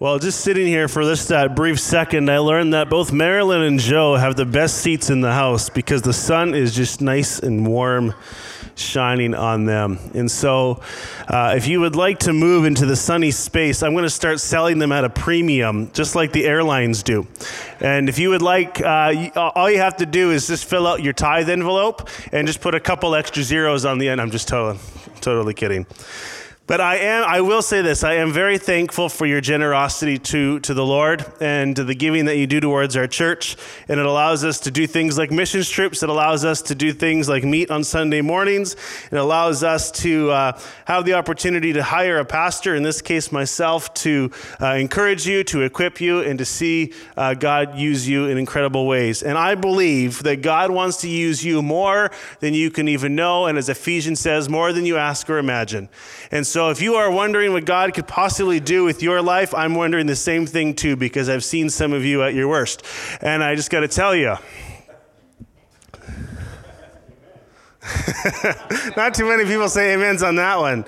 Well, just sitting here for this that brief second, I learned that both Marilyn and Joe have the best seats in the house because the sun is just nice and warm, shining on them. And so, uh, if you would like to move into the sunny space, I'm going to start selling them at a premium, just like the airlines do. And if you would like, uh, all you have to do is just fill out your tithe envelope and just put a couple extra zeros on the end. I'm just totally, totally kidding. But I am I will say this, I am very thankful for your generosity to to the Lord and to the giving that you do towards our church. And it allows us to do things like mission trips, it allows us to do things like meet on Sunday mornings. It allows us to uh, have the opportunity to hire a pastor, in this case myself, to uh, encourage you, to equip you, and to see uh, God use you in incredible ways. And I believe that God wants to use you more than you can even know, and as Ephesians says, more than you ask or imagine. And so so if you are wondering what God could possibly do with your life, I'm wondering the same thing too, because I've seen some of you at your worst. And I just got to tell you. Not too many people say amens on that one.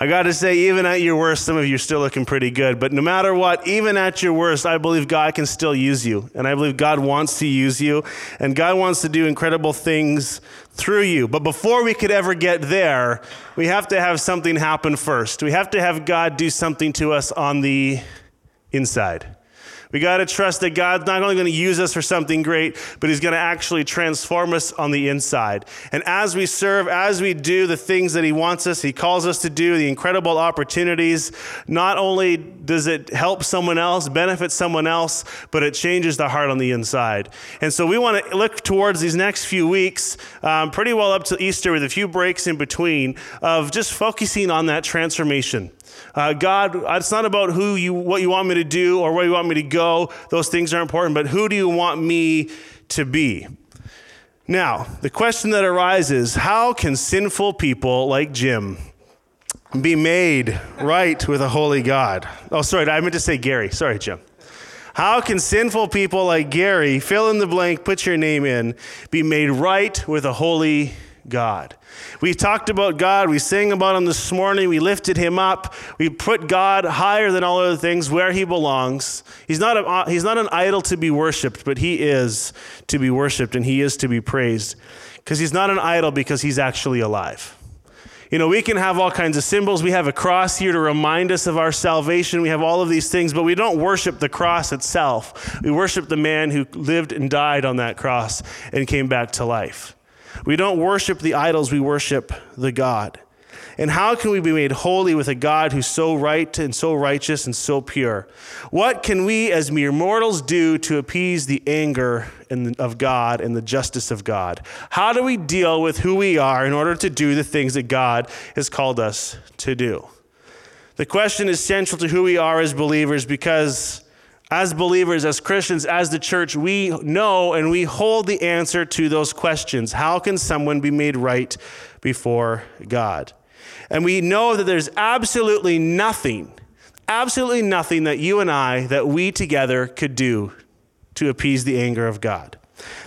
I got to say, even at your worst, some of you are still looking pretty good. But no matter what, even at your worst, I believe God can still use you. And I believe God wants to use you. And God wants to do incredible things through you. But before we could ever get there, we have to have something happen first. We have to have God do something to us on the inside. We got to trust that God's not only going to use us for something great, but He's going to actually transform us on the inside. And as we serve, as we do the things that He wants us, He calls us to do, the incredible opportunities, not only does it help someone else, benefit someone else, but it changes the heart on the inside. And so we want to look towards these next few weeks, um, pretty well up to Easter with a few breaks in between, of just focusing on that transformation. Uh, God, it's not about who you, what you want me to do or where you want me to go. Those things are important, but who do you want me to be? Now, the question that arises how can sinful people like Jim be made right with a holy God? Oh, sorry, I meant to say Gary. Sorry, Jim. How can sinful people like Gary, fill in the blank, put your name in, be made right with a holy God? We talked about God. We sang about him this morning. We lifted him up. We put God higher than all other things where he belongs. He's not, a, uh, he's not an idol to be worshiped, but he is to be worshiped and he is to be praised. Because he's not an idol because he's actually alive. You know, we can have all kinds of symbols. We have a cross here to remind us of our salvation. We have all of these things, but we don't worship the cross itself. We worship the man who lived and died on that cross and came back to life. We don't worship the idols, we worship the God. And how can we be made holy with a God who's so right and so righteous and so pure? What can we as mere mortals do to appease the anger of God and the justice of God? How do we deal with who we are in order to do the things that God has called us to do? The question is central to who we are as believers because as believers, as Christians, as the church, we know and we hold the answer to those questions. How can someone be made right before God? And we know that there's absolutely nothing, absolutely nothing that you and I, that we together could do to appease the anger of God.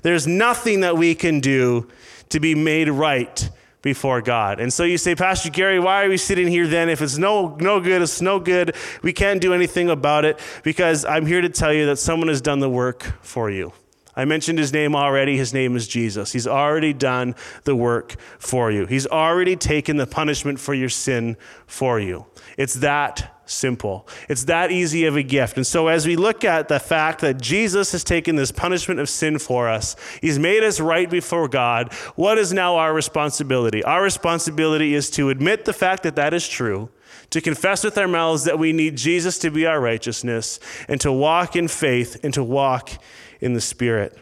There's nothing that we can do to be made right before God. And so you say, Pastor Gary, why are we sitting here then? If it's no, no good, it's no good. We can't do anything about it because I'm here to tell you that someone has done the work for you. I mentioned his name already. His name is Jesus. He's already done the work for you. He's already taken the punishment for your sin for you. It's that simple. It's that easy of a gift. And so, as we look at the fact that Jesus has taken this punishment of sin for us, He's made us right before God, what is now our responsibility? Our responsibility is to admit the fact that that is true, to confess with our mouths that we need Jesus to be our righteousness, and to walk in faith and to walk in the Spirit.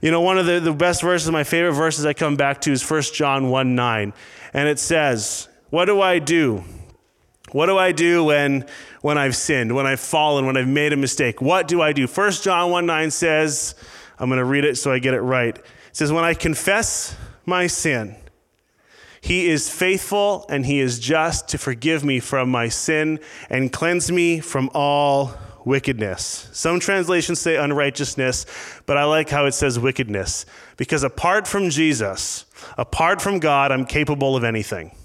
You know, one of the, the best verses, my favorite verses I come back to is 1 John 1 9. And it says, What do I do? What do I do when, when I've sinned, when I've fallen, when I've made a mistake? What do I do? 1 John 1 9 says, I'm going to read it so I get it right. It says, When I confess my sin, he is faithful and he is just to forgive me from my sin and cleanse me from all wickedness. Some translations say unrighteousness, but I like how it says wickedness because apart from Jesus, apart from God, I'm capable of anything.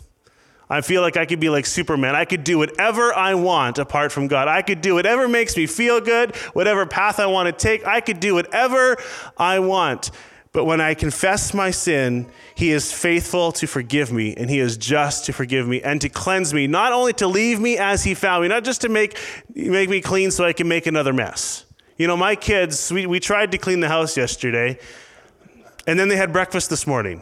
I feel like I could be like Superman. I could do whatever I want apart from God. I could do whatever makes me feel good, whatever path I want to take. I could do whatever I want. But when I confess my sin, He is faithful to forgive me, and He is just to forgive me and to cleanse me, not only to leave me as He found me, not just to make, make me clean so I can make another mess. You know, my kids, we, we tried to clean the house yesterday, and then they had breakfast this morning.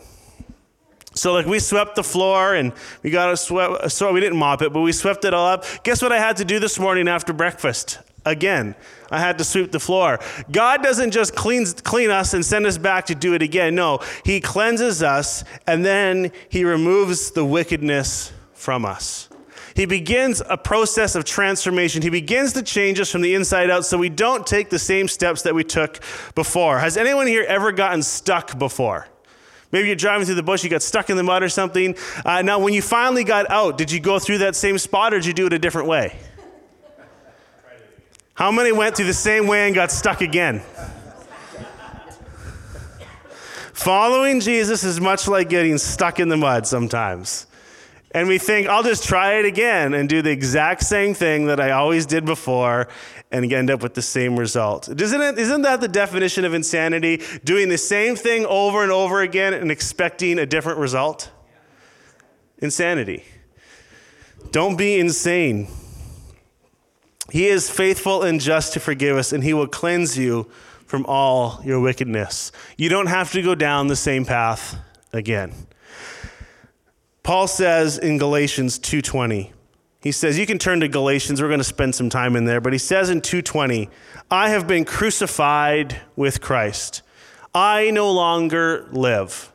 So like we swept the floor and we got a swept. So we didn't mop it, but we swept it all up. Guess what I had to do this morning after breakfast? Again, I had to sweep the floor. God doesn't just clean, clean us and send us back to do it again. No, He cleanses us and then He removes the wickedness from us. He begins a process of transformation. He begins to change us from the inside out so we don't take the same steps that we took before. Has anyone here ever gotten stuck before? Maybe you're driving through the bush, you got stuck in the mud or something. Uh, now, when you finally got out, did you go through that same spot or did you do it a different way? How many went through the same way and got stuck again? Following Jesus is much like getting stuck in the mud sometimes. And we think, I'll just try it again and do the exact same thing that I always did before and end up with the same result. Isn't, it, isn't that the definition of insanity? Doing the same thing over and over again and expecting a different result? Insanity. Don't be insane. He is faithful and just to forgive us, and He will cleanse you from all your wickedness. You don't have to go down the same path again. Paul says in Galatians 2:20, he says, you can turn to Galatians, we're going to spend some time in there, but he says in 2:20, I have been crucified with Christ. I no longer live,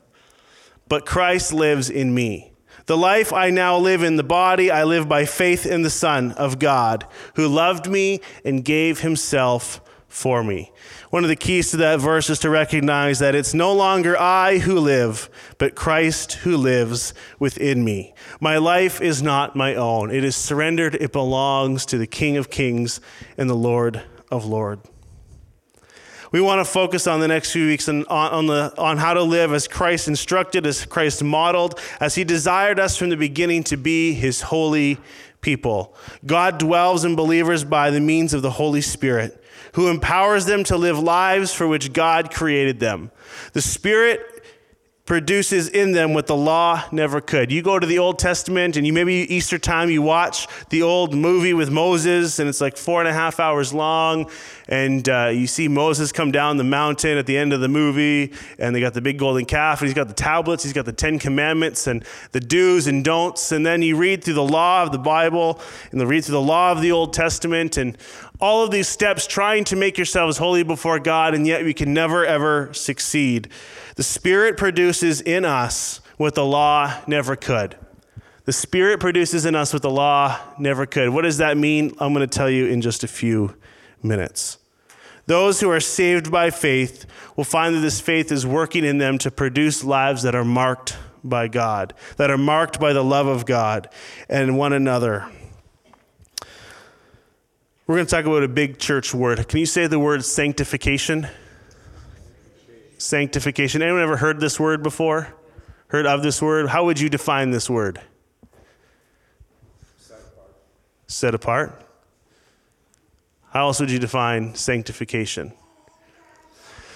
but Christ lives in me. The life I now live in the body, I live by faith in the Son of God, who loved me and gave himself for me. One of the keys to that verse is to recognize that it's no longer I who live, but Christ who lives within me. My life is not my own. It is surrendered. It belongs to the King of Kings and the Lord of Lords. We want to focus on the next few weeks on, on, the, on how to live as Christ instructed, as Christ modeled, as he desired us from the beginning to be his holy people. God dwells in believers by the means of the Holy Spirit who empowers them to live lives for which God created them. The Spirit produces in them what the law never could. You go to the Old Testament and you maybe Easter time you watch the old movie with Moses and it's like four and a half hours long and uh, you see Moses come down the mountain at the end of the movie and they got the big golden calf and he's got the tablets, he's got the Ten Commandments and the do's and don'ts and then you read through the law of the Bible and you read through the law of the Old Testament and all of these steps trying to make yourselves holy before God and yet we can never ever succeed. The Spirit produces in us what the law never could. The Spirit produces in us what the law never could. What does that mean? I'm going to tell you in just a few minutes. Those who are saved by faith will find that this faith is working in them to produce lives that are marked by God, that are marked by the love of God and one another. We're going to talk about a big church word. Can you say the word sanctification? sanctification. Anyone ever heard this word before? Heard of this word? How would you define this word? Set apart. Set apart. How else would you define sanctification?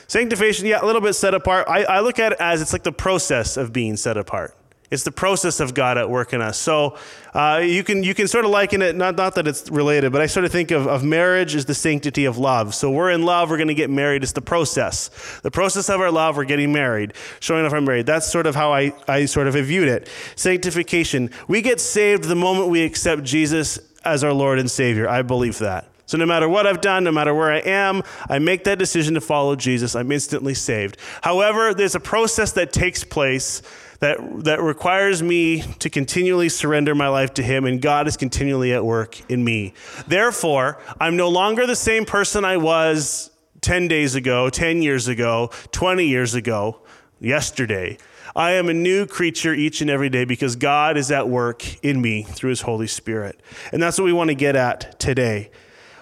Sanctification, yeah, a little bit set apart. I, I look at it as it's like the process of being set apart. It's the process of God at work in us. So uh, you can you can sort of liken it, not, not that it's related, but I sort of think of, of marriage as the sanctity of love. So we're in love, we're going to get married. It's the process. The process of our love, we're getting married, showing off our married. That's sort of how I, I sort of have viewed it. Sanctification. We get saved the moment we accept Jesus as our Lord and Savior. I believe that. So, no matter what I've done, no matter where I am, I make that decision to follow Jesus. I'm instantly saved. However, there's a process that takes place that, that requires me to continually surrender my life to Him, and God is continually at work in me. Therefore, I'm no longer the same person I was 10 days ago, 10 years ago, 20 years ago, yesterday. I am a new creature each and every day because God is at work in me through His Holy Spirit. And that's what we want to get at today.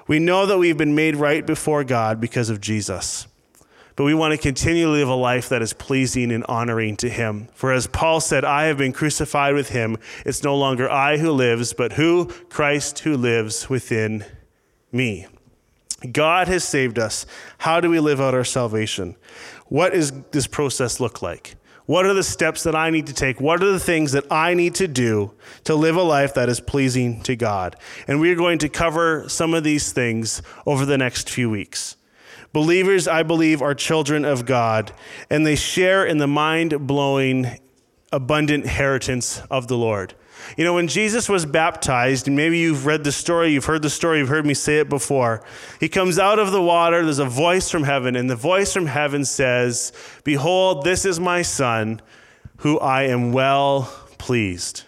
We know that we've been made right before God because of Jesus. but we want to continually live a life that is pleasing and honoring to Him. For as Paul said, I have been crucified with Him. It's no longer I who lives, but who? Christ who lives within me. God has saved us. How do we live out our salvation? What does this process look like? What are the steps that I need to take? What are the things that I need to do to live a life that is pleasing to God? And we're going to cover some of these things over the next few weeks. Believers, I believe, are children of God, and they share in the mind blowing, abundant inheritance of the Lord. You know, when Jesus was baptized, and maybe you've read the story, you've heard the story, you've heard me say it before. He comes out of the water, there's a voice from heaven, and the voice from heaven says, Behold, this is my son, who I am well pleased.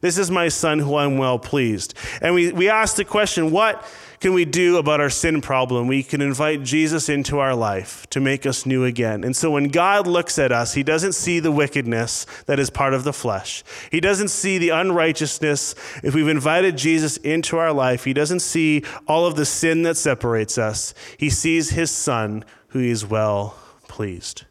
This is my son who I'm well pleased. And we, we ask the question, what can we do about our sin problem? We can invite Jesus into our life to make us new again. And so when God looks at us, he doesn't see the wickedness that is part of the flesh. He doesn't see the unrighteousness. If we've invited Jesus into our life, he doesn't see all of the sin that separates us. He sees his son who he is well pleased.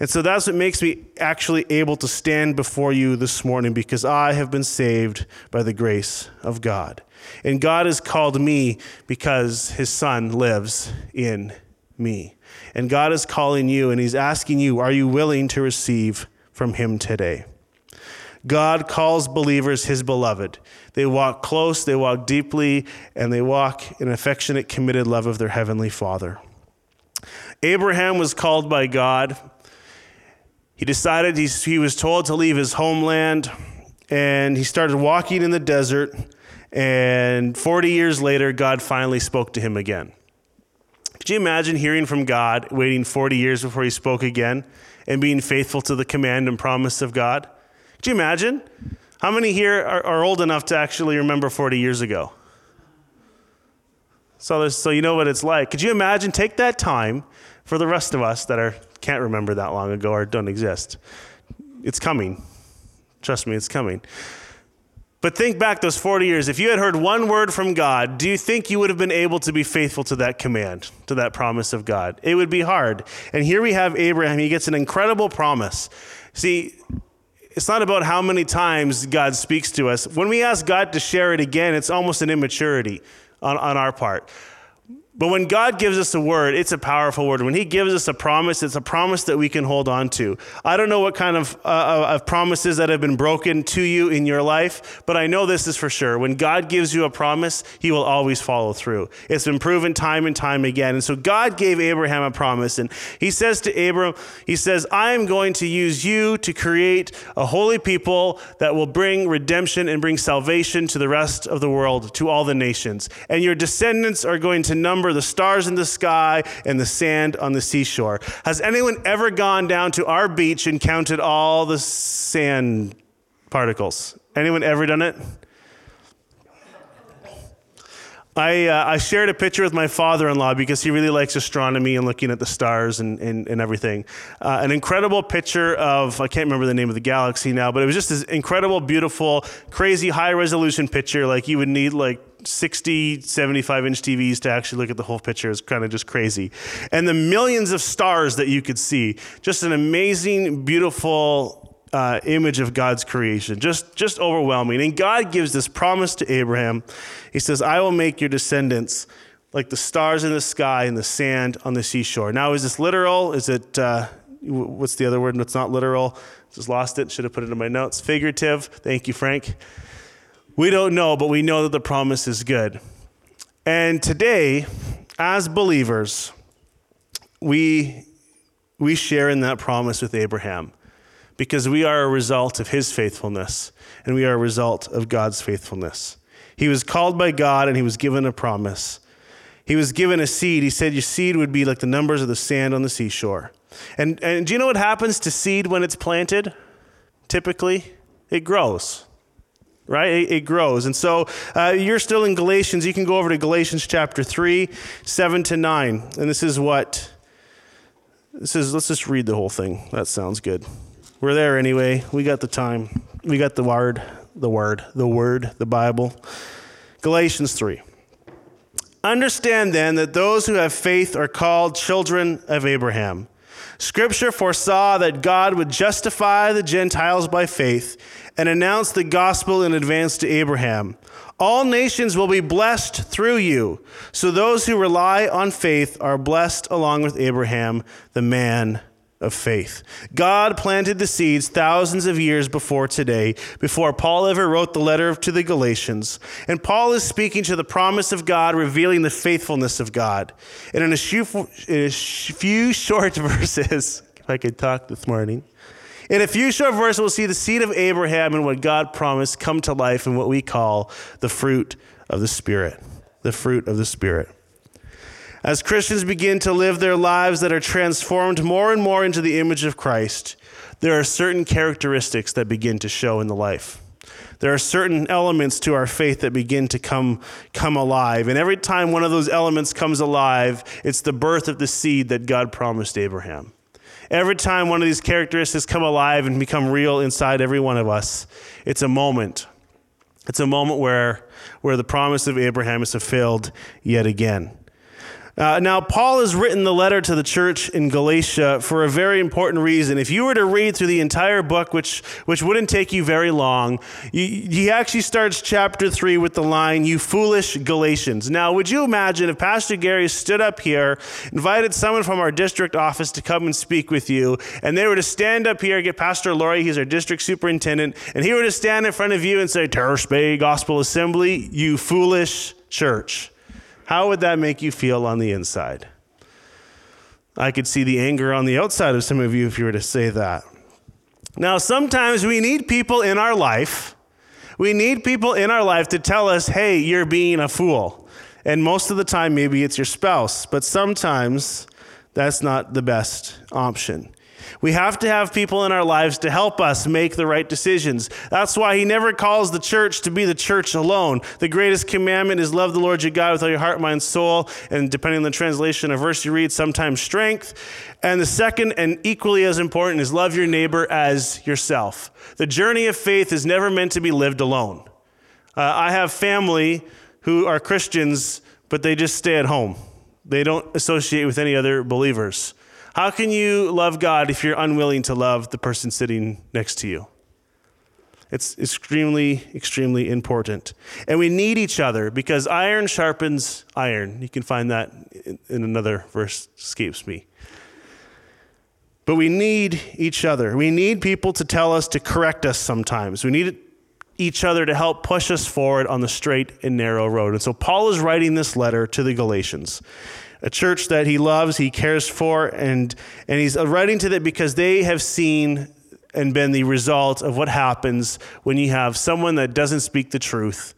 And so that's what makes me actually able to stand before you this morning because I have been saved by the grace of God. And God has called me because his son lives in me. And God is calling you and he's asking you, are you willing to receive from him today? God calls believers his beloved. They walk close, they walk deeply, and they walk in affectionate, committed love of their heavenly Father. Abraham was called by God. He decided he, he was told to leave his homeland, and he started walking in the desert and 40 years later, God finally spoke to him again. Could you imagine hearing from God, waiting 40 years before he spoke again, and being faithful to the command and promise of God? Could you imagine? How many here are, are old enough to actually remember 40 years ago? So, so you know what it's like. Could you imagine? Take that time for the rest of us that are, can't remember that long ago or don't exist. It's coming. Trust me, it's coming. But think back those 40 years. If you had heard one word from God, do you think you would have been able to be faithful to that command, to that promise of God? It would be hard. And here we have Abraham. He gets an incredible promise. See, it's not about how many times God speaks to us. When we ask God to share it again, it's almost an immaturity on, on our part. But when God gives us a word, it's a powerful word. When He gives us a promise, it's a promise that we can hold on to. I don't know what kind of, uh, of promises that have been broken to you in your life, but I know this is for sure. When God gives you a promise, He will always follow through. It's been proven time and time again. And so God gave Abraham a promise, and He says to Abram, He says, I am going to use you to create a holy people that will bring redemption and bring salvation to the rest of the world, to all the nations. And your descendants are going to number the stars in the sky and the sand on the seashore. Has anyone ever gone down to our beach and counted all the sand particles? Anyone ever done it? I, uh, I shared a picture with my father in law because he really likes astronomy and looking at the stars and, and, and everything. Uh, an incredible picture of, I can't remember the name of the galaxy now, but it was just this incredible, beautiful, crazy high resolution picture. Like you would need like 60, 75 inch TVs to actually look at the whole picture is kind of just crazy. And the millions of stars that you could see, just an amazing, beautiful uh, image of God's creation, just, just overwhelming. And God gives this promise to Abraham. He says, I will make your descendants like the stars in the sky and the sand on the seashore. Now, is this literal? Is it, uh, what's the other word that's not literal? Just lost it. Should have put it in my notes. Figurative. Thank you, Frank. We don't know, but we know that the promise is good. And today, as believers, we, we share in that promise with Abraham because we are a result of his faithfulness and we are a result of God's faithfulness. He was called by God and he was given a promise. He was given a seed. He said, Your seed would be like the numbers of the sand on the seashore. And, and do you know what happens to seed when it's planted? Typically, it grows right? It, it, grows. And so uh, you're still in Galatians. You can go over to Galatians chapter 3, 7 to 9. And this is what, this is, let's just read the whole thing. That sounds good. We're there anyway. We got the time. We got the word, the word, the word, the Bible. Galatians 3. Understand then that those who have faith are called children of Abraham. Scripture foresaw that God would justify the Gentiles by faith and announce the gospel in advance to Abraham. All nations will be blessed through you. So those who rely on faith are blessed along with Abraham, the man of faith. God planted the seeds thousands of years before today, before Paul ever wrote the letter to the Galatians. And Paul is speaking to the promise of God, revealing the faithfulness of God. And in a few, in a few short verses, if I could talk this morning, in a few short verses, we'll see the seed of Abraham and what God promised come to life in what we call the fruit of the Spirit. The fruit of the Spirit. As Christians begin to live their lives that are transformed more and more into the image of Christ, there are certain characteristics that begin to show in the life. There are certain elements to our faith that begin to come, come alive. And every time one of those elements comes alive, it's the birth of the seed that God promised Abraham. Every time one of these characteristics come alive and become real inside every one of us, it's a moment. It's a moment where, where the promise of Abraham is fulfilled yet again. Uh, now, Paul has written the letter to the church in Galatia for a very important reason. If you were to read through the entire book, which, which wouldn't take you very long, you, he actually starts chapter 3 with the line, You foolish Galatians. Now, would you imagine if Pastor Gary stood up here, invited someone from our district office to come and speak with you, and they were to stand up here, get Pastor Laurie, he's our district superintendent, and he were to stand in front of you and say, Terrace Bay Gospel Assembly, you foolish church. How would that make you feel on the inside? I could see the anger on the outside of some of you if you were to say that. Now, sometimes we need people in our life. We need people in our life to tell us, hey, you're being a fool. And most of the time, maybe it's your spouse, but sometimes that's not the best option. We have to have people in our lives to help us make the right decisions. That's why he never calls the church to be the church alone. The greatest commandment is love the Lord your God with all your heart, mind, soul, and depending on the translation of verse you read, sometimes strength. And the second, and equally as important, is love your neighbor as yourself. The journey of faith is never meant to be lived alone. Uh, I have family who are Christians, but they just stay at home. They don't associate with any other believers. How can you love God if you're unwilling to love the person sitting next to you? It's extremely, extremely important. And we need each other because iron sharpens iron. You can find that in another verse, escapes me. But we need each other. We need people to tell us, to correct us sometimes. We need each other to help push us forward on the straight and narrow road. And so Paul is writing this letter to the Galatians a church that he loves, he cares for, and, and he's writing to them because they have seen and been the result of what happens when you have someone that doesn't speak the truth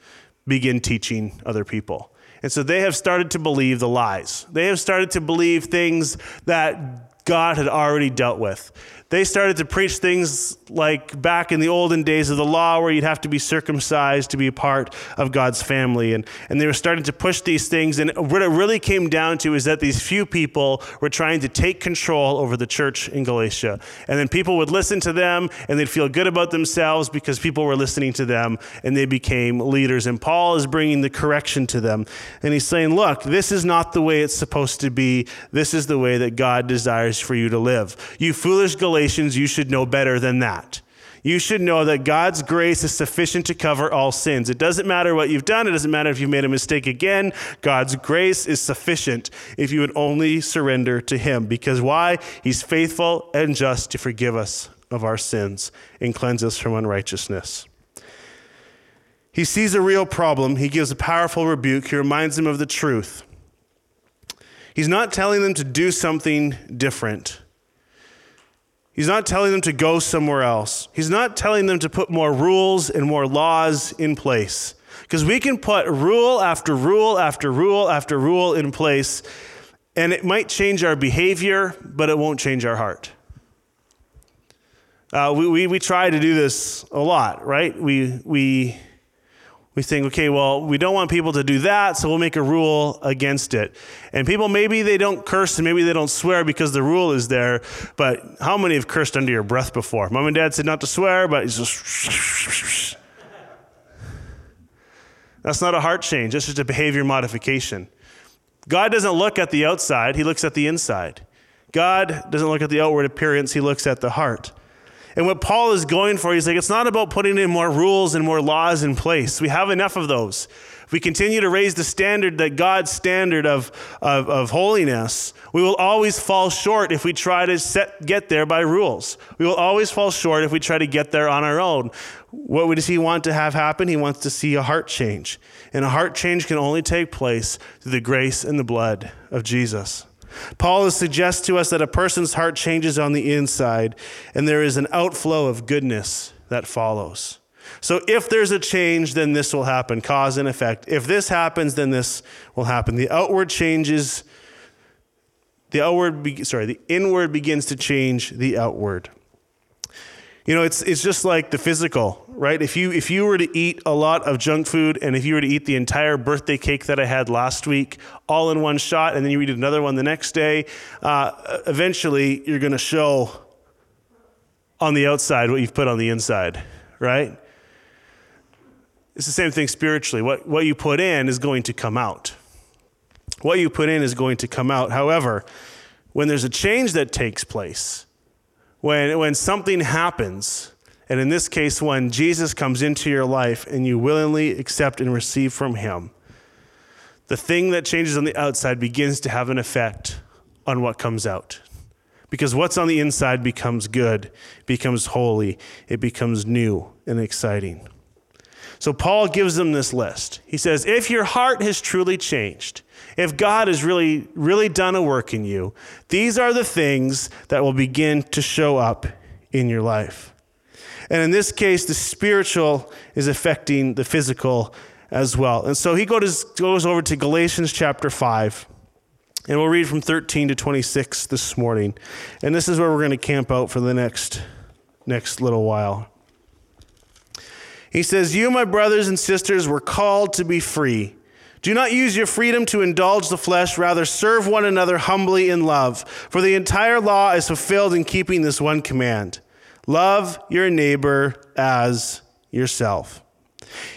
begin teaching other people. And so they have started to believe the lies. They have started to believe things that God had already dealt with they started to preach things like back in the olden days of the law where you'd have to be circumcised to be a part of God's family. And, and they were starting to push these things. And what it really came down to is that these few people were trying to take control over the church in Galatia. And then people would listen to them and they'd feel good about themselves because people were listening to them and they became leaders. And Paul is bringing the correction to them. And he's saying, look, this is not the way it's supposed to be. This is the way that God desires for you to live. You foolish Galatians Galatians, you should know better than that. You should know that God's grace is sufficient to cover all sins. It doesn't matter what you've done, it doesn't matter if you've made a mistake again. God's grace is sufficient if you would only surrender to Him. Because why? He's faithful and just to forgive us of our sins and cleanse us from unrighteousness. He sees a real problem, he gives a powerful rebuke, he reminds them of the truth. He's not telling them to do something different. He's not telling them to go somewhere else. He's not telling them to put more rules and more laws in place. Because we can put rule after rule after rule after rule in place, and it might change our behavior, but it won't change our heart. Uh, we, we, we try to do this a lot, right? We, we we think, okay, well, we don't want people to do that, so we'll make a rule against it. And people, maybe they don't curse and maybe they don't swear because the rule is there, but how many have cursed under your breath before? Mom and dad said not to swear, but it's just. That's not a heart change, that's just a behavior modification. God doesn't look at the outside, He looks at the inside. God doesn't look at the outward appearance, He looks at the heart. And what Paul is going for, he's like, it's not about putting in more rules and more laws in place. We have enough of those. If we continue to raise the standard, that God's standard of, of, of holiness, we will always fall short if we try to set, get there by rules. We will always fall short if we try to get there on our own. What does he want to have happen? He wants to see a heart change. And a heart change can only take place through the grace and the blood of Jesus. Paul suggests to us that a person's heart changes on the inside, and there is an outflow of goodness that follows. So if there's a change, then this will happen, cause and effect. If this happens, then this will happen. The outward changes, the outward, sorry, the inward begins to change the outward. You know, it's, it's just like the physical, right? If you, if you were to eat a lot of junk food and if you were to eat the entire birthday cake that I had last week all in one shot and then you eat another one the next day, uh, eventually you're going to show on the outside what you've put on the inside, right? It's the same thing spiritually. What, what you put in is going to come out. What you put in is going to come out. However, when there's a change that takes place, when, when something happens, and in this case, when Jesus comes into your life and you willingly accept and receive from him, the thing that changes on the outside begins to have an effect on what comes out. Because what's on the inside becomes good, becomes holy, it becomes new and exciting. So Paul gives them this list. He says, If your heart has truly changed, if God has really, really done a work in you, these are the things that will begin to show up in your life. And in this case, the spiritual is affecting the physical as well. And so he goes, over to Galatians chapter 5, and we'll read from 13 to 26 this morning. And this is where we're going to camp out for the next, next little while. He says, You, my brothers and sisters, were called to be free. Do not use your freedom to indulge the flesh, rather, serve one another humbly in love. For the entire law is fulfilled in keeping this one command love your neighbor as yourself.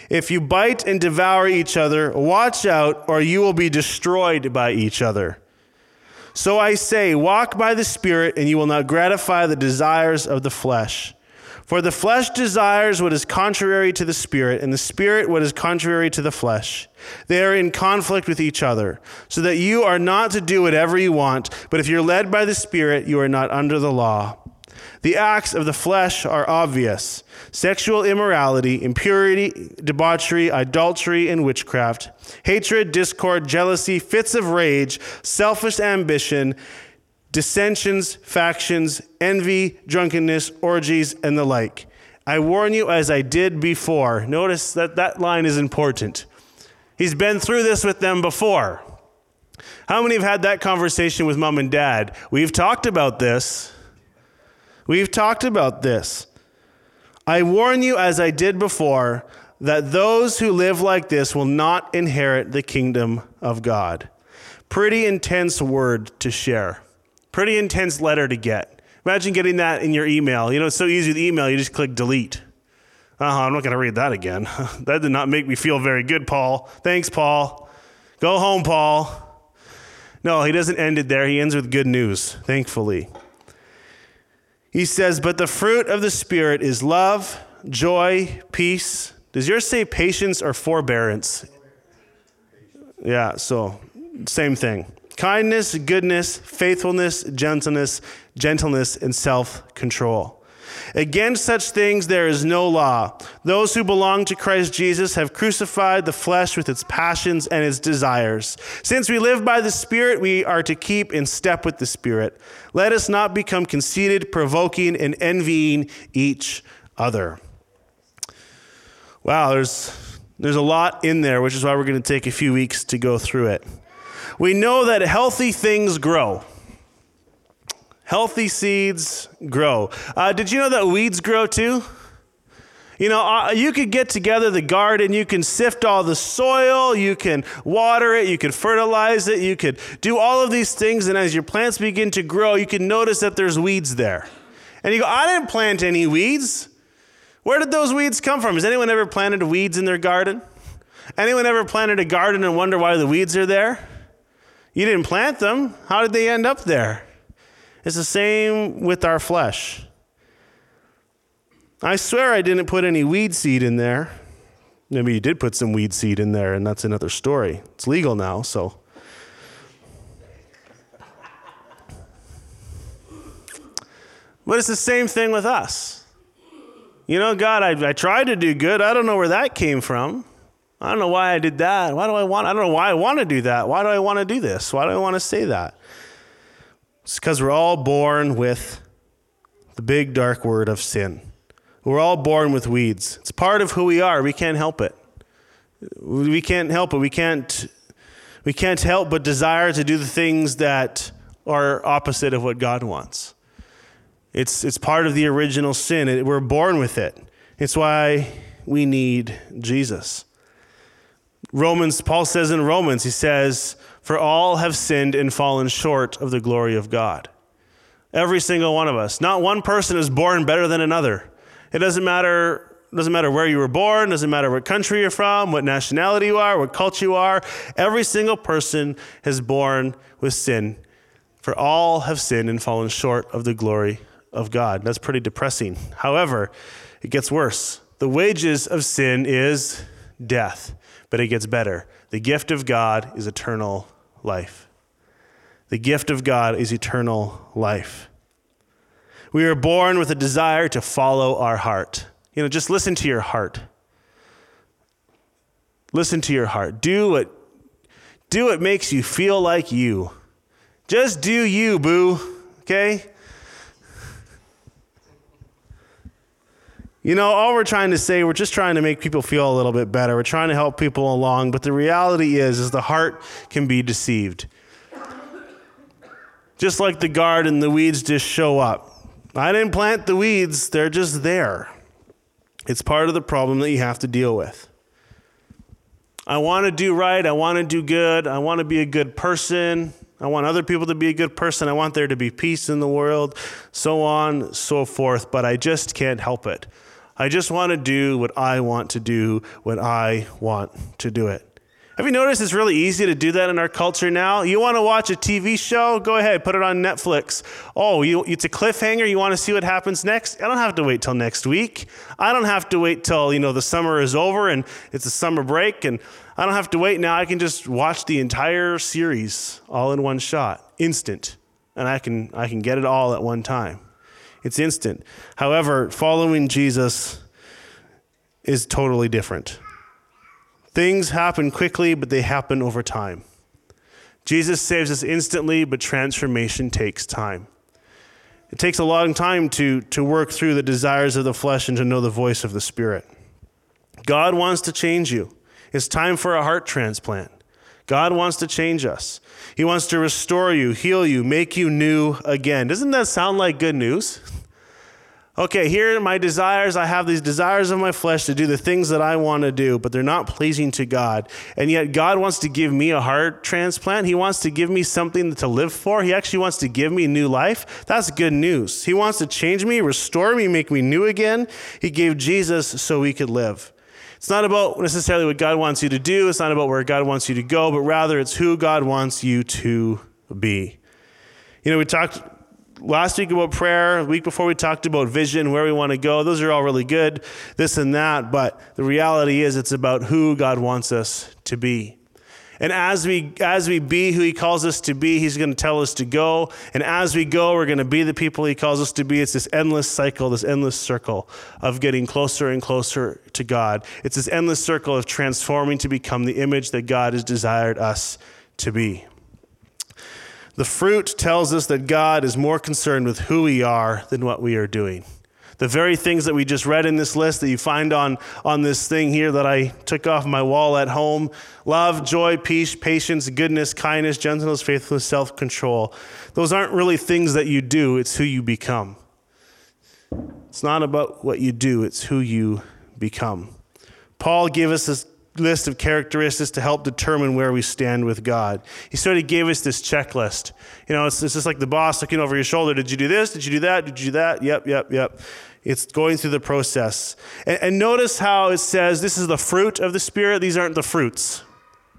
If you bite and devour each other, watch out, or you will be destroyed by each other. So I say, walk by the Spirit, and you will not gratify the desires of the flesh. For the flesh desires what is contrary to the spirit, and the spirit what is contrary to the flesh. They are in conflict with each other, so that you are not to do whatever you want, but if you're led by the spirit, you are not under the law. The acts of the flesh are obvious sexual immorality, impurity, debauchery, adultery, and witchcraft, hatred, discord, jealousy, fits of rage, selfish ambition dissensions, factions, envy, drunkenness, orgies, and the like. I warn you as I did before. Notice that that line is important. He's been through this with them before. How many have had that conversation with mom and dad? We've talked about this. We've talked about this. I warn you as I did before that those who live like this will not inherit the kingdom of God. Pretty intense word to share. Pretty intense letter to get. Imagine getting that in your email. You know, it's so easy with email, you just click delete. Uh-huh, I'm not going to read that again. that did not make me feel very good, Paul. Thanks, Paul. Go home, Paul. No, he doesn't end it there. He ends with good news, thankfully. He says, But the fruit of the Spirit is love, joy, peace. Does yours say patience or forbearance? Yeah, so same thing kindness, goodness, faithfulness, gentleness, gentleness, and self control. Against such things there is no law. Those who belong to Christ Jesus have crucified the flesh with its passions and its desires. Since we live by the Spirit, we are to keep in step with the Spirit. Let us not become conceited, provoking, and envying each other. Wow, there's, there's a lot in there, which is why we're going to take a few weeks to go through it we know that healthy things grow. Healthy seeds grow. Uh, did you know that weeds grow too? You know, uh, you could get together the garden, you can sift all the soil, you can water it, you can fertilize it, you could do all of these things, and as your plants begin to grow, you can notice that there's weeds there. And you go, I didn't plant any weeds. Where did those weeds come from? Has anyone ever planted weeds in their garden? Anyone ever planted a garden and wonder why the weeds are there? You didn't plant them. How did they end up there? It's the same with our flesh. I swear I didn't put any weed seed in there. Maybe you did put some weed seed in there, and that's another story. It's legal now, so. But it's the same thing with us. You know, God, I, I tried to do good. I don't know where that came from. I don't know why I did that. Why do I want? I don't know why I want to do that. Why do I want to do this? Why do I want to say that? It's because we're all born with the big dark word of sin. We're all born with weeds. It's part of who we are. We can't help it. We can't help it. We can't we can't help but desire to do the things that are opposite of what God wants. It's it's part of the original sin. It, we're born with it. It's why we need Jesus. Romans Paul says in Romans he says for all have sinned and fallen short of the glory of God. Every single one of us. Not one person is born better than another. It doesn't matter doesn't matter where you were born, doesn't matter what country you're from, what nationality you are, what culture you are. Every single person is born with sin. For all have sinned and fallen short of the glory of God. That's pretty depressing. However, it gets worse. The wages of sin is death, but it gets better. The gift of God is eternal life. The gift of God is eternal life. We are born with a desire to follow our heart. You know, just listen to your heart. Listen to your heart. Do what do what makes you feel like you. Just do you, boo. Okay? You know, all we're trying to say, we're just trying to make people feel a little bit better. We're trying to help people along, but the reality is is the heart can be deceived. Just like the garden, the weeds just show up. I didn't plant the weeds, they're just there. It's part of the problem that you have to deal with. I want to do right, I want to do good, I want to be a good person. I want other people to be a good person. I want there to be peace in the world, so on, so forth, but I just can't help it. I just want to do what I want to do when I want to do it. Have you noticed it's really easy to do that in our culture now? You want to watch a TV show? Go ahead, put it on Netflix. Oh, you, it's a cliffhanger. You want to see what happens next? I don't have to wait till next week. I don't have to wait till, you know, the summer is over and it's a summer break and I don't have to wait now. I can just watch the entire series all in one shot, instant. And I can I can get it all at one time. It's instant. However, following Jesus is totally different. Things happen quickly, but they happen over time. Jesus saves us instantly, but transformation takes time. It takes a long time to, to work through the desires of the flesh and to know the voice of the Spirit. God wants to change you. It's time for a heart transplant. God wants to change us. He wants to restore you, heal you, make you new again. Doesn't that sound like good news? Okay, here are my desires. I have these desires of my flesh to do the things that I want to do, but they're not pleasing to God. And yet, God wants to give me a heart transplant. He wants to give me something to live for. He actually wants to give me new life. That's good news. He wants to change me, restore me, make me new again. He gave Jesus so we could live. It's not about necessarily what God wants you to do, it's not about where God wants you to go, but rather it's who God wants you to be. You know, we talked last week about prayer, the week before we talked about vision, where we want to go. Those are all really good, this and that, but the reality is it's about who God wants us to be. And as we as we be who he calls us to be, he's going to tell us to go. And as we go, we're going to be the people he calls us to be. It's this endless cycle, this endless circle of getting closer and closer to God. It's this endless circle of transforming to become the image that God has desired us to be. The fruit tells us that God is more concerned with who we are than what we are doing. The very things that we just read in this list that you find on, on this thing here that I took off my wall at home love, joy, peace, patience, goodness, kindness, gentleness, faithfulness, self control. Those aren't really things that you do, it's who you become. It's not about what you do, it's who you become. Paul gave us this list of characteristics to help determine where we stand with God. He sort of gave us this checklist. You know, it's, it's just like the boss looking over your shoulder. Did you do this? Did you do that? Did you do that? Yep, yep, yep. It's going through the process. And, and notice how it says this is the fruit of the Spirit. These aren't the fruits.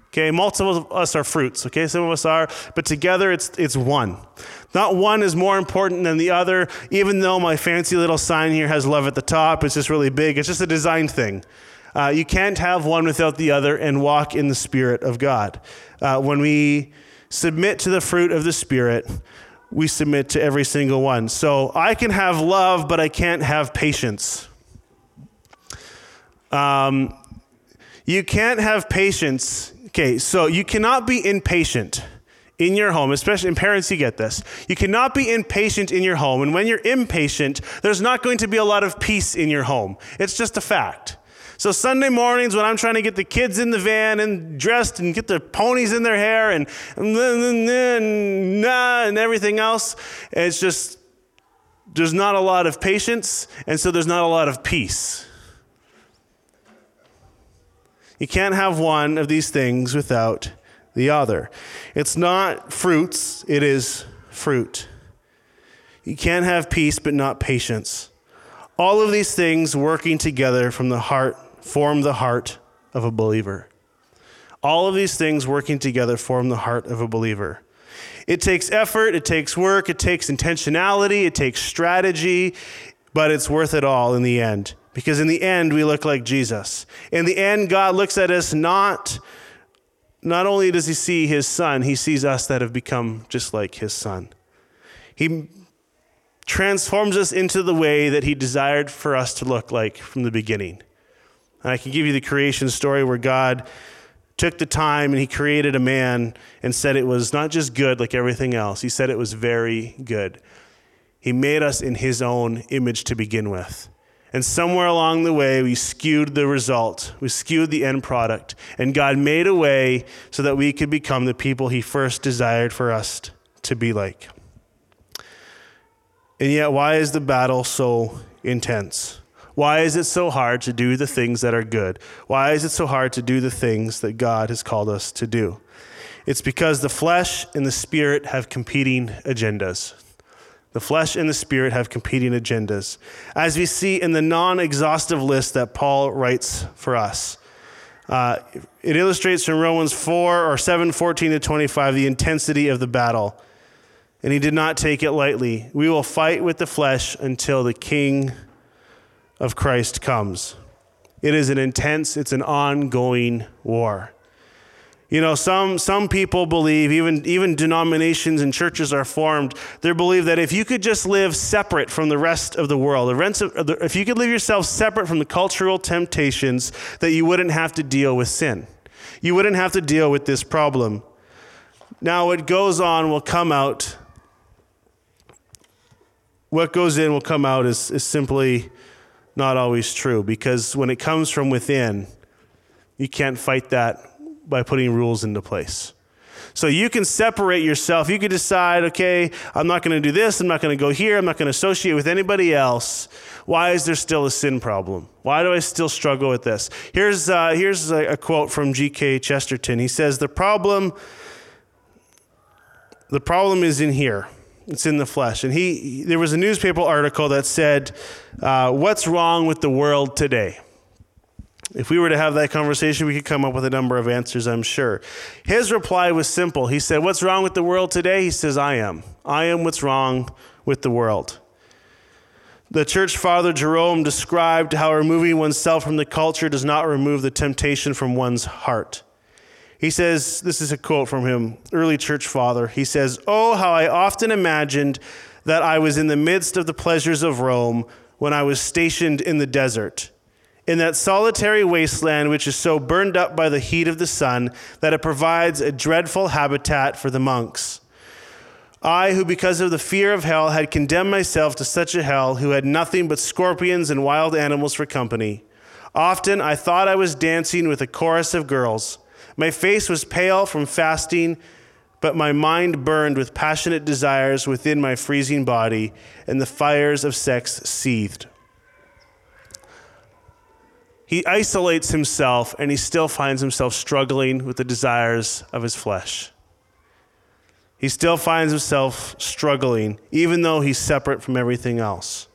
Okay, multiple of us are fruits, okay? Some of us are, but together it's, it's one. Not one is more important than the other, even though my fancy little sign here has love at the top. It's just really big. It's just a design thing. Uh, you can't have one without the other and walk in the Spirit of God. Uh, when we submit to the fruit of the Spirit, we submit to every single one. So I can have love, but I can't have patience. Um, you can't have patience. Okay, so you cannot be impatient in your home, especially in parents, you get this. You cannot be impatient in your home. And when you're impatient, there's not going to be a lot of peace in your home. It's just a fact. So Sunday mornings when I'm trying to get the kids in the van and dressed and get their ponies in their hair and and, everything else, it's just there's not a lot of patience, and so there's not a lot of peace. You can't have one of these things without the other. It's not fruits, it is fruit. You can't have peace but not patience. All of these things working together from the heart form the heart of a believer. All of these things working together form the heart of a believer. It takes effort, it takes work, it takes intentionality, it takes strategy, but it's worth it all in the end. Because in the end, we look like Jesus. In the end, God looks at us not, not only does he see his son, he sees us that have become just like his son. He transforms us into the way that he desired for us to look like from the beginning. I can give you the creation story where God took the time and he created a man and said it was not just good like everything else, he said it was very good. He made us in his own image to begin with. And somewhere along the way, we skewed the result. We skewed the end product. And God made a way so that we could become the people He first desired for us to be like. And yet, why is the battle so intense? Why is it so hard to do the things that are good? Why is it so hard to do the things that God has called us to do? It's because the flesh and the spirit have competing agendas. The flesh and the spirit have competing agendas. As we see in the non exhaustive list that Paul writes for us, uh, it illustrates from Romans 4 or 7 14 to 25 the intensity of the battle. And he did not take it lightly. We will fight with the flesh until the king of Christ comes. It is an intense, it's an ongoing war. You know, some, some people believe, even, even denominations and churches are formed, they believe that if you could just live separate from the rest of the world, if you could live yourself separate from the cultural temptations, that you wouldn't have to deal with sin. You wouldn't have to deal with this problem. Now, what goes on will come out. What goes in will come out is, is simply not always true because when it comes from within, you can't fight that by putting rules into place. So you can separate yourself. You can decide, okay, I'm not going to do this. I'm not going to go here. I'm not going to associate with anybody else. Why is there still a sin problem? Why do I still struggle with this? Here's, uh, here's a, a quote from G.K. Chesterton. He says, the problem, the problem is in here. It's in the flesh. And he, there was a newspaper article that said, uh, What's wrong with the world today? If we were to have that conversation, we could come up with a number of answers, I'm sure. His reply was simple. He said, What's wrong with the world today? He says, I am. I am what's wrong with the world. The church father Jerome described how removing oneself from the culture does not remove the temptation from one's heart. He says, this is a quote from him, early church father. He says, Oh, how I often imagined that I was in the midst of the pleasures of Rome when I was stationed in the desert, in that solitary wasteland which is so burned up by the heat of the sun that it provides a dreadful habitat for the monks. I, who because of the fear of hell had condemned myself to such a hell, who had nothing but scorpions and wild animals for company. Often I thought I was dancing with a chorus of girls my face was pale from fasting, but my mind burned with passionate desires within my freezing body, and the fires of sex seethed. He isolates himself, and he still finds himself struggling with the desires of his flesh. He still finds himself struggling, even though he's separate from everything else.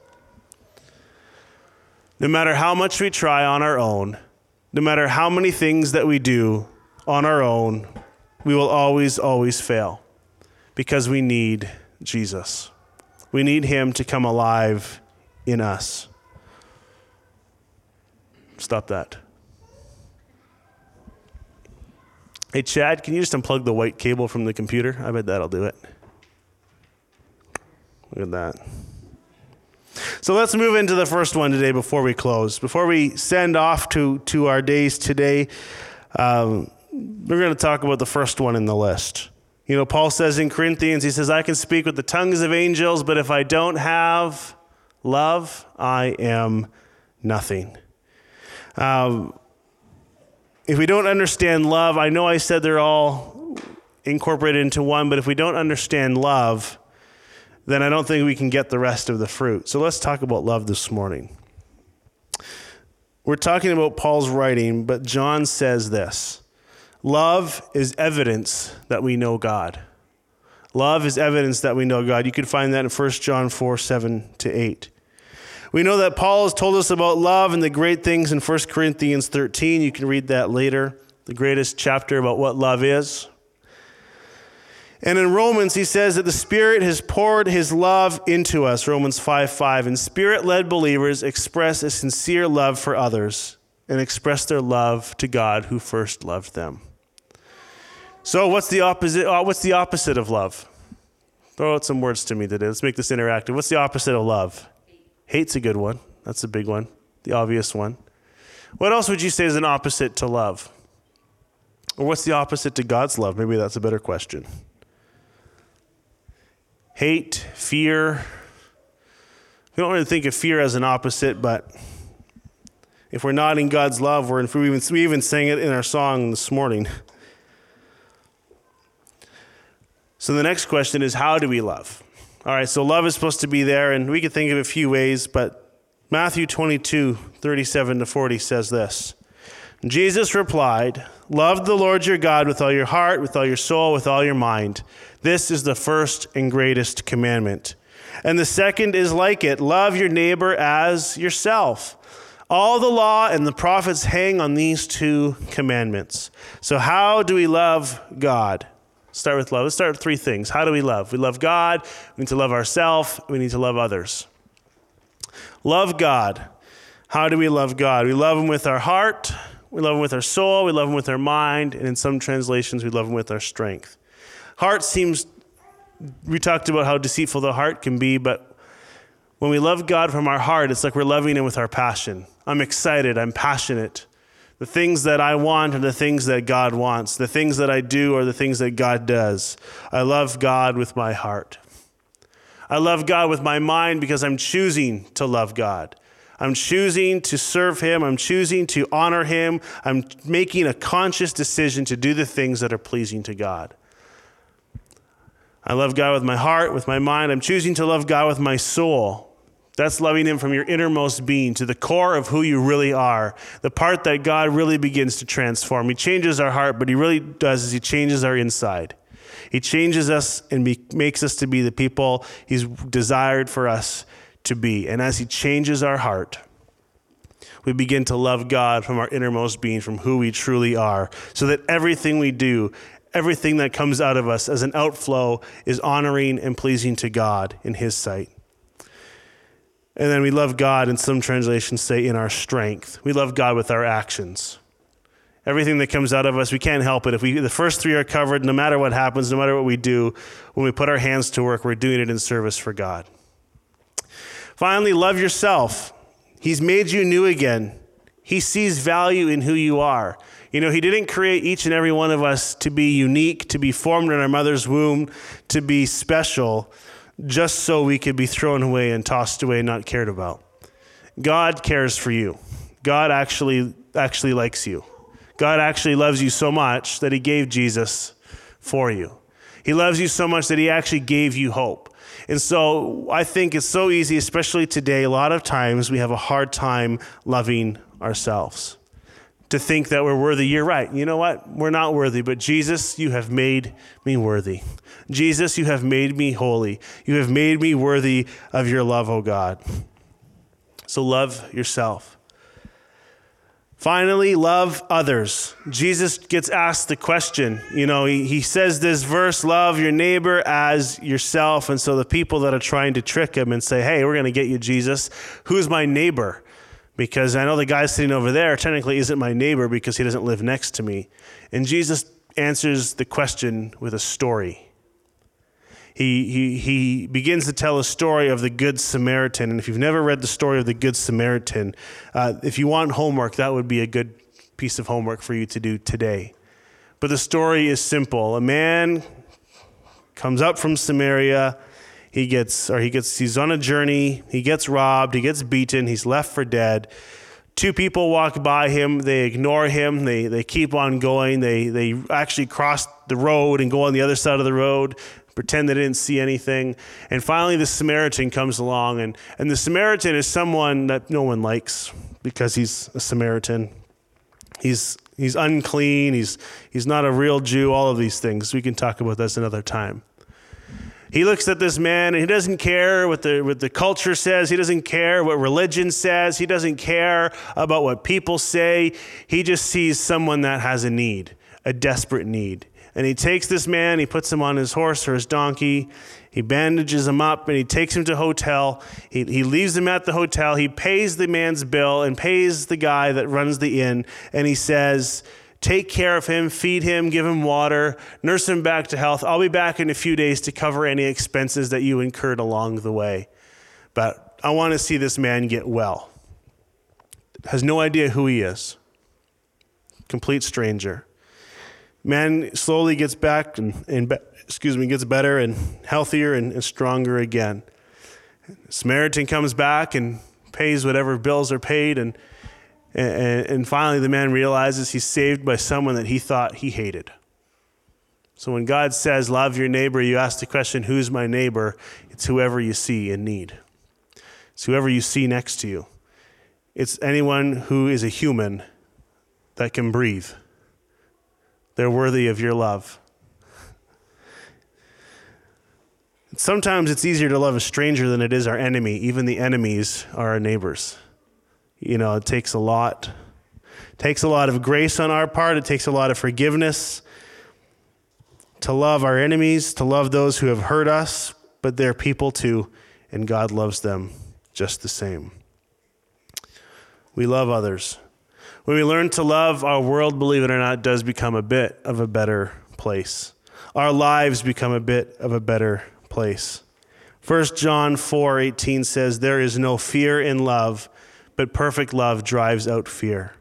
No matter how much we try on our own, no matter how many things that we do on our own, we will always, always fail because we need Jesus. We need Him to come alive in us. Stop that. Hey, Chad, can you just unplug the white cable from the computer? I bet that'll do it. Look at that. So let's move into the first one today before we close. Before we send off to, to our days today, um, we're going to talk about the first one in the list. You know, Paul says in Corinthians, he says, I can speak with the tongues of angels, but if I don't have love, I am nothing. Um, if we don't understand love, I know I said they're all incorporated into one, but if we don't understand love, then I don't think we can get the rest of the fruit. So let's talk about love this morning. We're talking about Paul's writing, but John says this Love is evidence that we know God. Love is evidence that we know God. You can find that in 1 John 4 7 to 8. We know that Paul has told us about love and the great things in 1 Corinthians 13. You can read that later, the greatest chapter about what love is. And in Romans, he says that the Spirit has poured his love into us, Romans 5 5. And Spirit led believers express a sincere love for others and express their love to God who first loved them. So, what's the opposite, uh, what's the opposite of love? Throw out some words to me today. Let's make this interactive. What's the opposite of love? Hate's a good one. That's a big one, the obvious one. What else would you say is an opposite to love? Or what's the opposite to God's love? Maybe that's a better question. Hate, fear. We don't really think of fear as an opposite, but if we're not in God's love, we're in, we, even, we even sang it in our song this morning. So the next question is how do we love? All right, so love is supposed to be there, and we could think of a few ways, but Matthew 22, 37 to 40 says this Jesus replied, Love the Lord your God with all your heart, with all your soul, with all your mind. This is the first and greatest commandment. And the second is like it love your neighbor as yourself. All the law and the prophets hang on these two commandments. So, how do we love God? Start with love. Let's start with three things. How do we love? We love God, we need to love ourselves, we need to love others. Love God. How do we love God? We love Him with our heart, we love Him with our soul, we love Him with our mind, and in some translations, we love Him with our strength. Heart seems, we talked about how deceitful the heart can be, but when we love God from our heart, it's like we're loving Him with our passion. I'm excited, I'm passionate. The things that I want are the things that God wants. The things that I do are the things that God does. I love God with my heart. I love God with my mind because I'm choosing to love God. I'm choosing to serve Him. I'm choosing to honor Him. I'm making a conscious decision to do the things that are pleasing to God. I love God with my heart, with my mind. I'm choosing to love God with my soul. That's loving Him from your innermost being to the core of who you really are, the part that God really begins to transform. He changes our heart, but He really does is He changes our inside. He changes us and be, makes us to be the people He's desired for us to be. And as He changes our heart, we begin to love God from our innermost being, from who we truly are, so that everything we do, everything that comes out of us as an outflow is honoring and pleasing to God in His sight. And then we love God, and some translations say in our strength. We love God with our actions. Everything that comes out of us, we can't help it. If we, the first three are covered, no matter what happens, no matter what we do, when we put our hands to work, we're doing it in service for God. Finally, love yourself. He's made you new again. He sees value in who you are. You know, He didn't create each and every one of us to be unique, to be formed in our mother's womb, to be special just so we could be thrown away and tossed away and not cared about. God cares for you. God actually actually likes you. God actually loves you so much that he gave Jesus for you. He loves you so much that he actually gave you hope. And so I think it's so easy, especially today, a lot of times we have a hard time loving ourselves to think that we're worthy. You're right. You know what? We're not worthy, but Jesus, you have made me worthy. Jesus, you have made me holy. You have made me worthy of your love, O oh God. So love yourself. Finally, love others. Jesus gets asked the question. You know, he, he says this verse love your neighbor as yourself. And so the people that are trying to trick him and say, hey, we're going to get you, Jesus, who's my neighbor? Because I know the guy sitting over there technically isn't my neighbor because he doesn't live next to me. And Jesus answers the question with a story he, he, he begins to tell a story of the Good Samaritan. And if you've never read the story of the Good Samaritan, uh, if you want homework, that would be a good piece of homework for you to do today. But the story is simple. A man comes up from Samaria. He gets, or he gets, he's on a journey. He gets robbed. He gets beaten. He's left for dead. Two people walk by him. They ignore him. They, they keep on going. They, they actually cross the road and go on the other side of the road pretend they didn't see anything. And finally, the Samaritan comes along, and, and the Samaritan is someone that no one likes because he's a Samaritan. He's, he's unclean, he's, he's not a real Jew, all of these things. We can talk about this another time. He looks at this man and he doesn't care what the, what the culture says. He doesn't care what religion says. He doesn't care about what people say. He just sees someone that has a need, a desperate need. And he takes this man, he puts him on his horse or his donkey, he bandages him up, and he takes him to hotel. He, he leaves him at the hotel. He pays the man's bill and pays the guy that runs the inn. And he says, Take care of him, feed him, give him water, nurse him back to health. I'll be back in a few days to cover any expenses that you incurred along the way. But I want to see this man get well. Has no idea who he is. Complete stranger man slowly gets back and, and excuse me, gets better and healthier and, and stronger again. Samaritan comes back and pays whatever bills are paid, and, and, and finally the man realizes he's saved by someone that he thought he hated. So when God says, Love your neighbor, you ask the question, Who's my neighbor? It's whoever you see in need, it's whoever you see next to you. It's anyone who is a human that can breathe. They're worthy of your love. Sometimes it's easier to love a stranger than it is our enemy. Even the enemies are our neighbors. You know, it takes a lot. It takes a lot of grace on our part. It takes a lot of forgiveness to love our enemies, to love those who have hurt us, but they're people too, and God loves them just the same. We love others. When we learn to love, our world, believe it or not, does become a bit of a better place. Our lives become a bit of a better place. 1 John 4:18 says there is no fear in love, but perfect love drives out fear.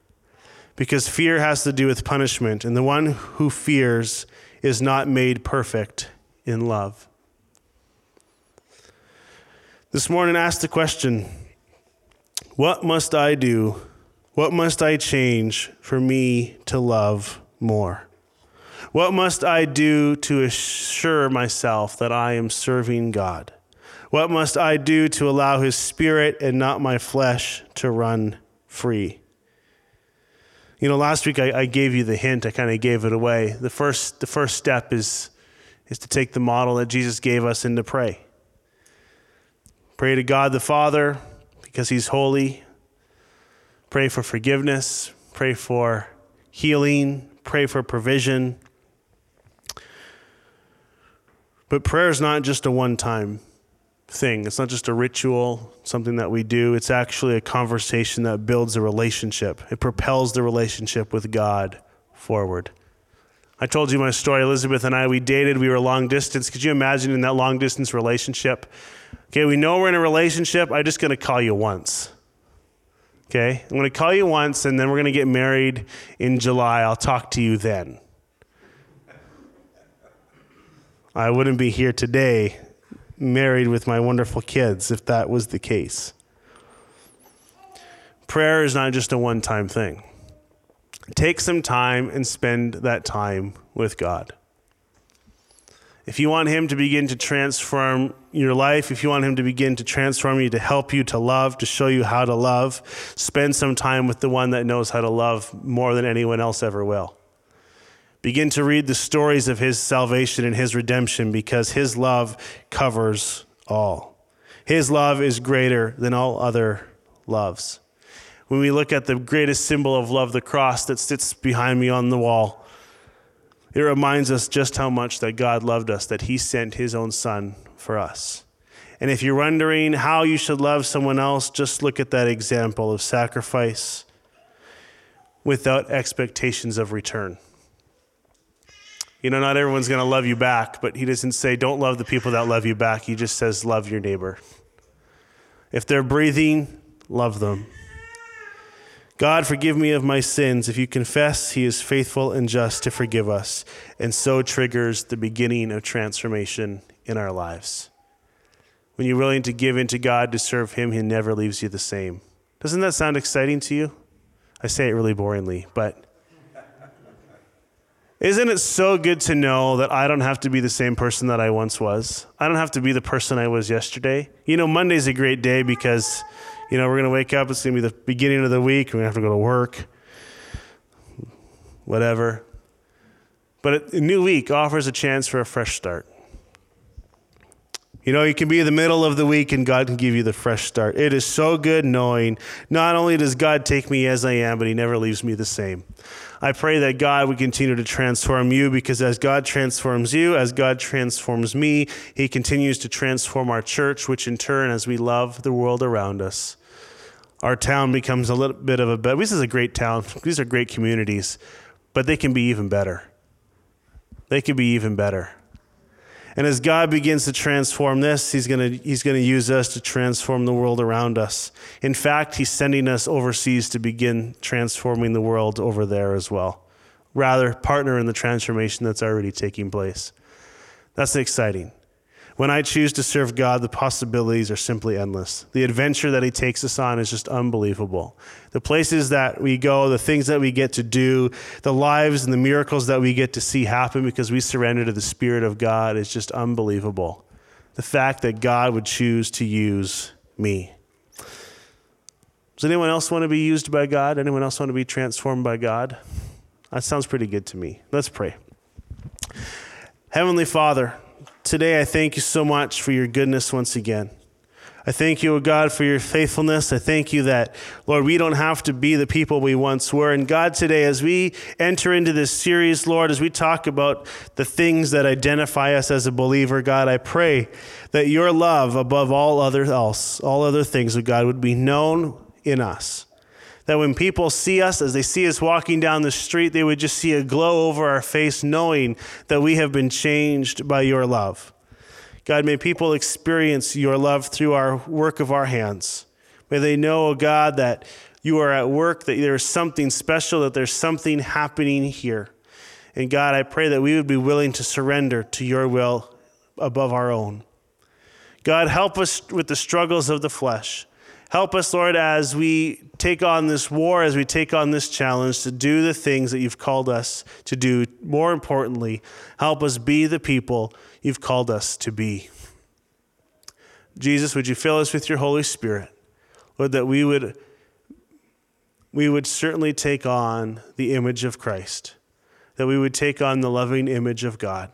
Because fear has to do with punishment, and the one who fears is not made perfect in love. This morning ask the question, what must I do what must I change for me to love more? What must I do to assure myself that I am serving God? What must I do to allow His Spirit and not my flesh to run free? You know, last week I, I gave you the hint, I kind of gave it away. The first, the first step is, is to take the model that Jesus gave us and to pray. Pray to God the Father because He's holy, Pray for forgiveness. Pray for healing. Pray for provision. But prayer is not just a one time thing, it's not just a ritual, something that we do. It's actually a conversation that builds a relationship, it propels the relationship with God forward. I told you my story. Elizabeth and I, we dated. We were long distance. Could you imagine in that long distance relationship? Okay, we know we're in a relationship. I'm just going to call you once. Okay? I'm going to call you once and then we're going to get married in July. I'll talk to you then. I wouldn't be here today married with my wonderful kids if that was the case. Prayer is not just a one time thing. Take some time and spend that time with God. If you want Him to begin to transform your life, if you want Him to begin to transform you, to help you to love, to show you how to love, spend some time with the one that knows how to love more than anyone else ever will. Begin to read the stories of His salvation and His redemption because His love covers all. His love is greater than all other loves. When we look at the greatest symbol of love, the cross that sits behind me on the wall, it reminds us just how much that God loved us, that He sent His own Son for us. And if you're wondering how you should love someone else, just look at that example of sacrifice without expectations of return. You know, not everyone's going to love you back, but he doesn't say, don't love the people that love you back. He just says, love your neighbor. If they're breathing, love them. God, forgive me of my sins. If you confess, he is faithful and just to forgive us, and so triggers the beginning of transformation in our lives. When you're willing to give into God to serve him, he never leaves you the same. Doesn't that sound exciting to you? I say it really boringly, but isn't it so good to know that I don't have to be the same person that I once was? I don't have to be the person I was yesterday. You know, Monday's a great day because, you know, we're going to wake up, it's going to be the beginning of the week, we're going to have to go to work, whatever. But a new week offers a chance for a fresh start. You know, you can be in the middle of the week and God can give you the fresh start. It is so good knowing not only does God take me as I am, but He never leaves me the same. I pray that God would continue to transform you because as God transforms you, as God transforms me, He continues to transform our church, which in turn, as we love the world around us, our town becomes a little bit of a better. This is a great town. These are great communities, but they can be even better. They can be even better. And as God begins to transform this, He's going to he's going to use us to transform the world around us. In fact, He's sending us overseas to begin transforming the world over there as well. Rather, partner in the transformation that's already taking place. That's exciting. When I choose to serve God, the possibilities are simply endless. The adventure that He takes us on is just unbelievable. The places that we go, the things that we get to do, the lives and the miracles that we get to see happen because we surrender to the Spirit of God is just unbelievable. The fact that God would choose to use me. Does anyone else want to be used by God? Anyone else want to be transformed by God? That sounds pretty good to me. Let's pray. Heavenly Father, Today, I thank you so much for your goodness once again. I thank you, O God, for your faithfulness. I thank you that, Lord, we don't have to be the people we once were. And God, today, as we enter into this series, Lord, as we talk about the things that identify us as a believer, God, I pray that your love above all other else, all other things, O God, would be known in us that when people see us, as they see us walking down the street, they would just see a glow over our face, knowing that we have been changed by your love. God, may people experience your love through our work of our hands. May they know, oh God, that you are at work, that there's something special, that there's something happening here. And God, I pray that we would be willing to surrender to your will above our own. God, help us with the struggles of the flesh. Help us, Lord, as we take on this war, as we take on this challenge to do the things that you've called us to do. More importantly, help us be the people you've called us to be. Jesus, would you fill us with your Holy Spirit? Lord, that we would, we would certainly take on the image of Christ, that we would take on the loving image of God.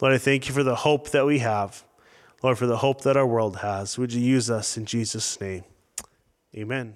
Lord, I thank you for the hope that we have. Lord, for the hope that our world has. Would you use us in Jesus' name? Amen.